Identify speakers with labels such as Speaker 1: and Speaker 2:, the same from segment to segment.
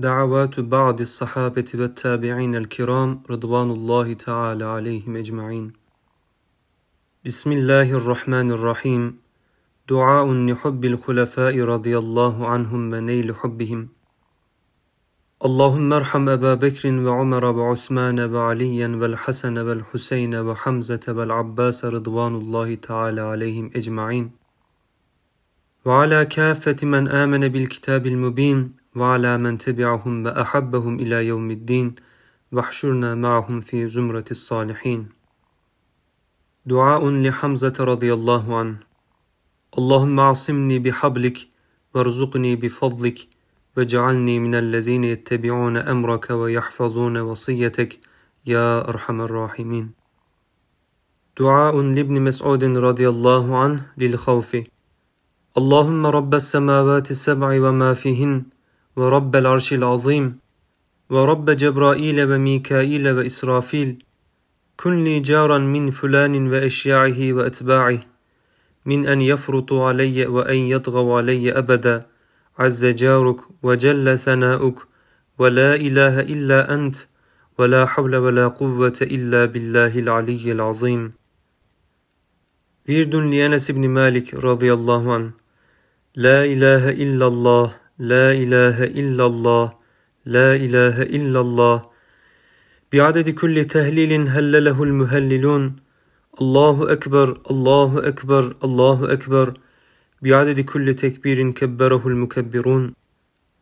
Speaker 1: دعوات بعض الصحابة والتابعين الكرام رضوان الله تعالى عليهم أجمعين بسم الله الرحمن الرحيم دعاء لحب الخلفاء رضي الله عنهم ونيل حبهم اللهم ارحم أبا بكر وعمر وعثمان وعليا والحسن والحسين وحمزة والعباس رضوان الله تعالى عليهم أجمعين وعلى كافة من آمن بالكتاب المبين وعلى من تبعهم وأحبهم إلى يوم الدين واحشرنا معهم في زمرة الصالحين. دعاء لحمزة رضي الله عنه. اللهم عصمني بحبلك وارزقني بفضلك واجعلني من الذين يتبعون أمرك ويحفظون وصيتك يا أرحم الراحمين. دعاء لابن مسعود رضي الله عنه للخوف. اللهم رب السماوات السبع وما فيهن ورب العرش العظيم ورب جبرائيل وميكائيل وإسرافيل كن لي جارا من فلان وأشياعه وأتباعه من أن يفرطوا علي وأن يطغوا علي أبدا عز جارك وجل ثناؤك ولا إله إلا أنت ولا حول ولا قوة إلا بالله العلي العظيم ورد لأنس بن مالك رضي الله عنه لا إله إلا الله لا إله إلا الله لا إله إلا الله. بعدد كل تهليل هلله المهللون. الله أكبر الله أكبر الله أكبر. بعدد كل تكبير كبره المكبرون.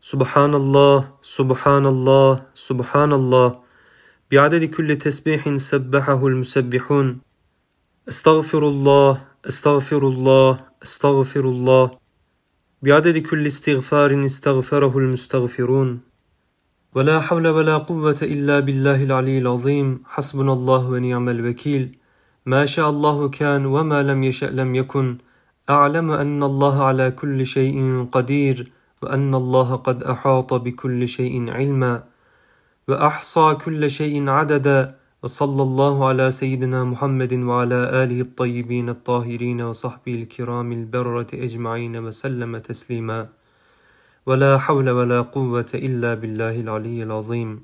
Speaker 1: سبحان الله سبحان الله سبحان الله. بعدد كل تسبيح سبحه المسبحون. أستغفر الله أستغفر الله أستغفر الله. بعدد كل استغفار استغفره المستغفرون. ولا حول ولا قوة إلا بالله العلي العظيم. حسبنا الله ونعم الوكيل. ما شاء الله كان وما لم يشأ لم يكن. أعلم أن الله على كل شيء قدير وأن الله قد أحاط بكل شيء علما. وأحصى كل شيء عددا. وصلى الله على سيدنا محمد وعلى آله الطيبين الطاهرين وصحبه الكرام البرة أجمعين وسلم تسليما. ولا حول ولا قوة إلا بالله العلي العظيم.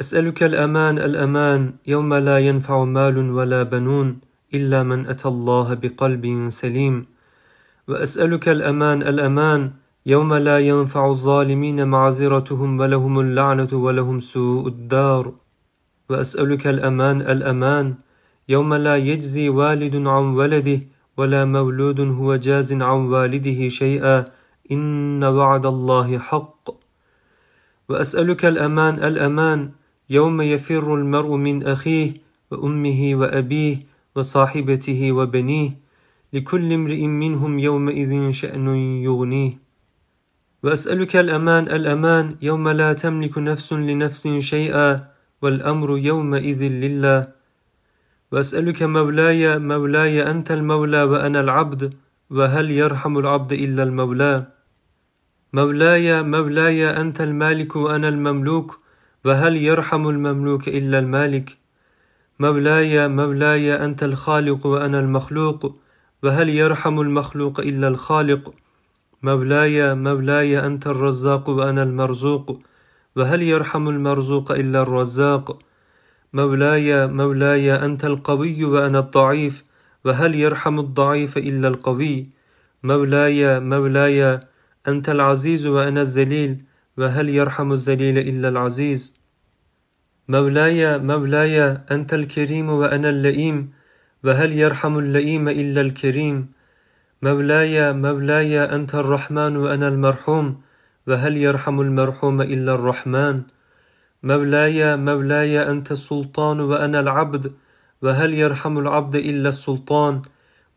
Speaker 1: أسألك الأمان الأمان يوم لا ينفع مال ولا بنون إلا من أتى الله بقلب سليم. وأسألك الأمان الأمان يوم لا ينفع الظالمين معذرتهم ولهم اللعنة ولهم سوء الدار. وأسألك الأمان الأمان. يوم لا يجزي والد عن ولده ولا مولود هو جاز عن والده شيئا. إن وعد الله حق. وأسألك الأمان الأمان. يوم يفر المرء من أخيه وأمه وأبيه وصاحبته وبنيه لكل امرئ منهم يومئذ شأن يغنيه. وأسألك الأمان الأمان. يوم لا تملك نفس لنفس شيئا. والأمر يومئذ لله. وأسألك مولاي مولاي أنت المولى وأنا العبد وهل يرحم العبد إلا المولى؟ مولاي مولاي أنت المالك وأنا المملوك وهل يرحم المملوك إلا المالك؟ مولاي مولاي أنت الخالق وأنا المخلوق وهل يرحم المخلوق إلا الخالق؟ مولاي مولاي أنت الرزاق وأنا المرزوق وهل يرحم المرزوق إلا الرزاق؟ مولاي مولاي أنت القوي وأنا الضعيف وهل يرحم الضعيف إلا القوي؟ مولاي مولاي أنت العزيز وأنا الذليل وهل يرحم الذليل إلا العزيز؟ مولاي مولاي أنت الكريم وأنا اللئيم وهل يرحم اللئيم إلا الكريم؟ مولاي مولاي أنت الرحمن وأنا المرحوم وهل يرحم المرحوم إلا الرحمن؟ مولاي مولاي أنت السلطان وأنا العبد وهل يرحم العبد إلا السلطان؟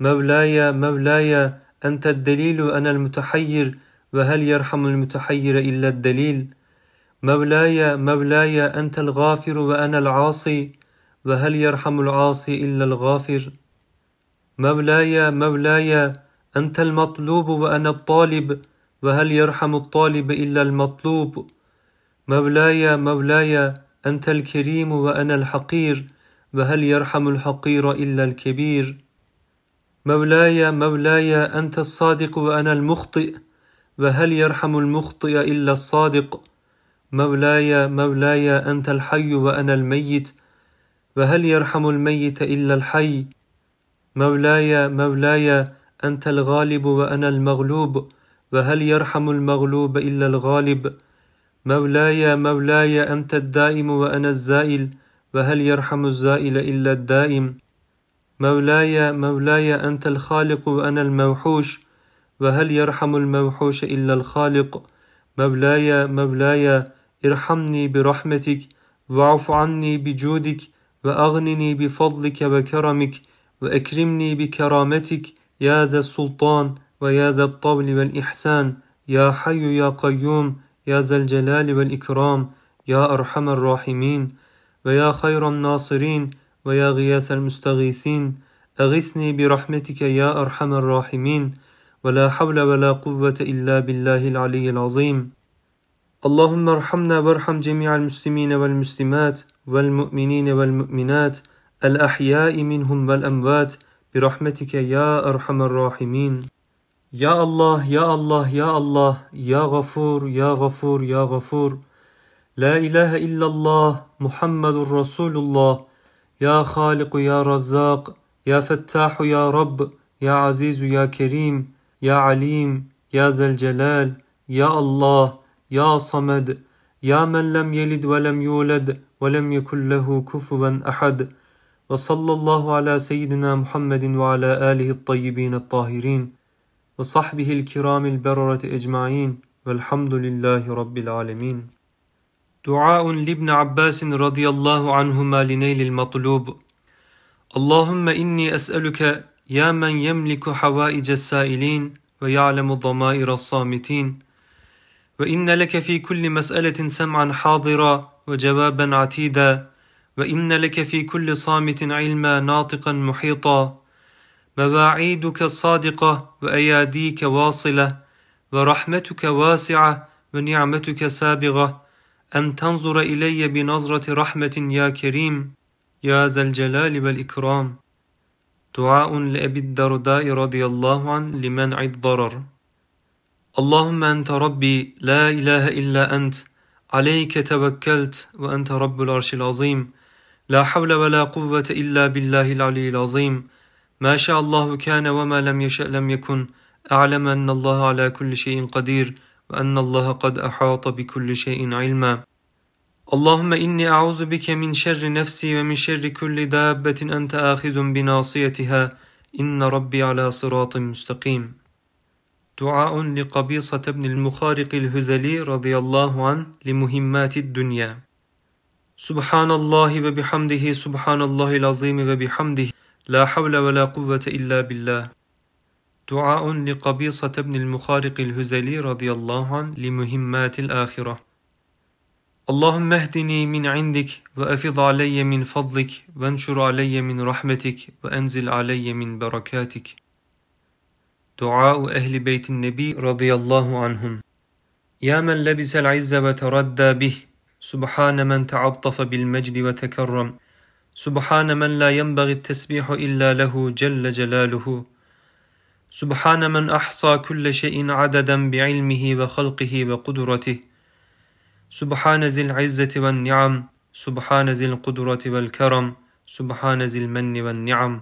Speaker 1: مولاي مولاي أنت الدليل وأنا المتحير وهل يرحم المتحير إلا الدليل؟ مولاي مولاي أنت الغافر وأنا العاصي وهل يرحم العاصي إلا الغافر؟ مولاي مولاي أنت المطلوب وأنا الطالب وهل يرحم الطالب إلا المطلوب؟ مولاي مولاي أنت الكريم وأنا الحقير وهل يرحم الحقير إلا الكبير؟ مولاي مولاي أنت الصادق وأنا المخطئ وهل يرحم المخطئ إلا الصادق؟ مولاي مولاي أنت الحي وأنا الميت وهل يرحم الميت إلا الحي؟ مولاي مولاي أنت الغالب وأنا المغلوب وهل يرحم المغلوب إلا الغالب؟ مولاي مولاي أنت الدائم وأنا الزائل وهل يرحم الزائل إلا الدائم؟ مولاي مولاي أنت الخالق وأنا الموحوش وهل يرحم الموحوش إلا الخالق؟ مولاي مولاي ارحمني برحمتك واعف عني بجودك وأغنني بفضلك وكرمك وأكرمني بكرامتك يا ذا السلطان. ويا ذا الطول والإحسان يا حي يا قيوم يا ذا الجلال والإكرام يا أرحم الراحمين ويا خير الناصرين ويا غياث المستغيثين. أغثني برحمتك يا أرحم الراحمين ولا حول ولا قوة إلا بالله العلي العظيم. اللهم ارحمنا وارحم جميع المسلمين والمسلمات والمؤمنين والمؤمنات الأحياء منهم والأموات برحمتك يا أرحم الراحمين. يا الله يا الله يا الله يا غفور يا غفور يا غفور لا إله إلا الله محمد رسول الله يا خالق يا رزاق يا فتاح يا رب يا عزيز يا كريم يا عليم يا ذا الجلال يا الله يا صمد يا من لم يلد ولم يولد ولم يكن له كفوا أحد وصلى الله على سيدنا محمد وعلى آله الطيبين الطاهرين وصحبه الكرام البررة أجمعين والحمد لله رب العالمين. دعاء لابن عباس رضي الله عنهما لنيل المطلوب. اللهم إني أسألك يا من يملك حوائج السائلين ويعلم ضمائر الصامتين. وإن لك في كل مسألة سمعا حاضرا وجوابا عتيدا. وإن لك في كل صامت علما ناطقا محيطا. مواعيدك صادقة وأياديك واصلة ورحمتك واسعة ونعمتك سابغة. أن تنظر إلي بنظرة رحمة يا كريم يا ذا الجلال والإكرام. دعاء لأبي الدرداء رضي الله عنه لمنع الضرر. اللهم أنت ربي لا إله إلا أنت. عليك توكلت وأنت رب العرش العظيم. لا حول ولا قوة إلا بالله العلي العظيم. ما شاء الله كان وما لم يشأ لم يكن. أعلم أن الله على كل شيء قدير وأن الله قد أحاط بكل شيء علما. اللهم إني أعوذ بك من شر نفسي ومن شر كل دابة أنت آخذ بناصيتها. إن ربي على صراط مستقيم. دعاء لقبيصة بن المخارق الهزلي رضي الله عنه لمهمات الدنيا. سبحان الله وبحمده سبحان الله العظيم وبحمده. لا حول ولا قوة إلا بالله. دعاء لقبيصة بن المخارق الهزلي رضي الله عنه لمهمات الآخرة. اللهم اهدني من عندك وأفض علي من فضلك وانشر علي من رحمتك وأنزل علي من بركاتك. دعاء أهل بيت النبي رضي الله عنهم. يا من لبس العز وتردى به سبحان من تعطف بالمجد وتكرم. سبحان من لا ينبغي التسبيح إلا له جل جلاله. سبحان من أحصى كل شيء عددا بعلمه وخلقه وقدرته. سبحان ذي العزة والنعم. سبحان ذي القدرة والكرم. سبحان ذي المن والنعم.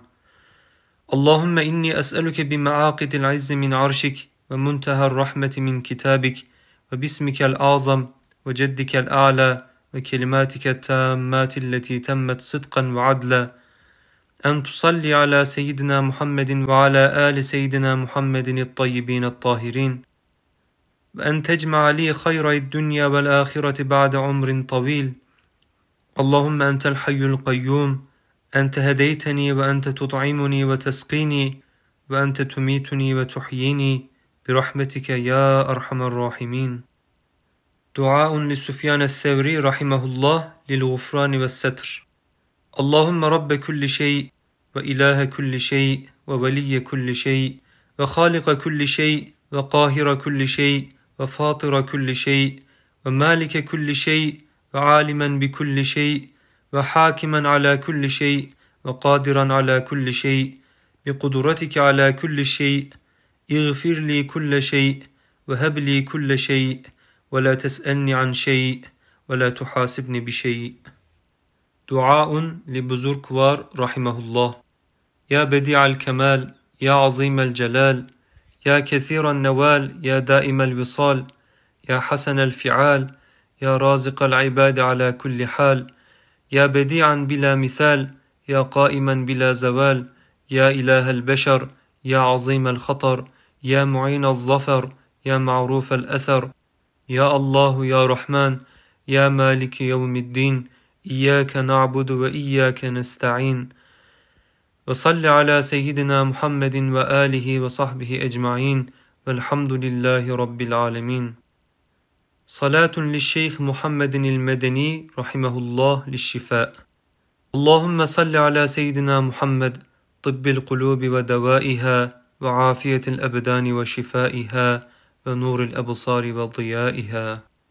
Speaker 1: اللهم إني أسألك بمعاقد العز من عرشك ومنتهى الرحمة من كتابك وباسمك الأعظم وجدك الأعلى وكلماتك التامات التي تمت صدقا وعدلا. أن تصلي على سيدنا محمد وعلى آل سيدنا محمد الطيبين الطاهرين. وأن تجمع لي خير الدنيا والآخرة بعد عمر طويل. اللهم أنت الحي القيوم. أنت هديتني وأنت تطعمني وتسقيني. وأنت تميتني وتحييني. برحمتك يا أرحم الراحمين. دعاء لسفيان الثوري رحمه الله للغفران والستر اللهم رب كل شيء وإله كل شيء وولي كل شيء وخالق كل شيء وقاهر كل شيء وفاطر كل شيء ومالك كل شيء وعالما بكل شيء وحاكما على كل شيء وقادرا على كل شيء بقدرتك على كل شيء اغفر لي كل شيء وهب لي كل شيء ولا تسألني عن شيء ولا تحاسبني بشيء. دعاء لبزركوار رحمه الله. يا بديع الكمال يا عظيم الجلال يا كثير النوال يا دائم الوصال يا حسن الفعال يا رازق العباد على كل حال يا بديعا بلا مثال يا قائما بلا زوال يا إله البشر يا عظيم الخطر يا معين الظفر يا معروف الأثر. يا الله يا رحمن يا مالك يوم الدين إياك نعبد وإياك نستعين. وصل على سيدنا محمد وآله وصحبه أجمعين والحمد لله رب العالمين. صلاة للشيخ محمد المدني رحمه الله للشفاء. اللهم صل على سيدنا محمد طب القلوب ودوائها وعافية الأبدان وشفائها ونور الأبصار وضيائها.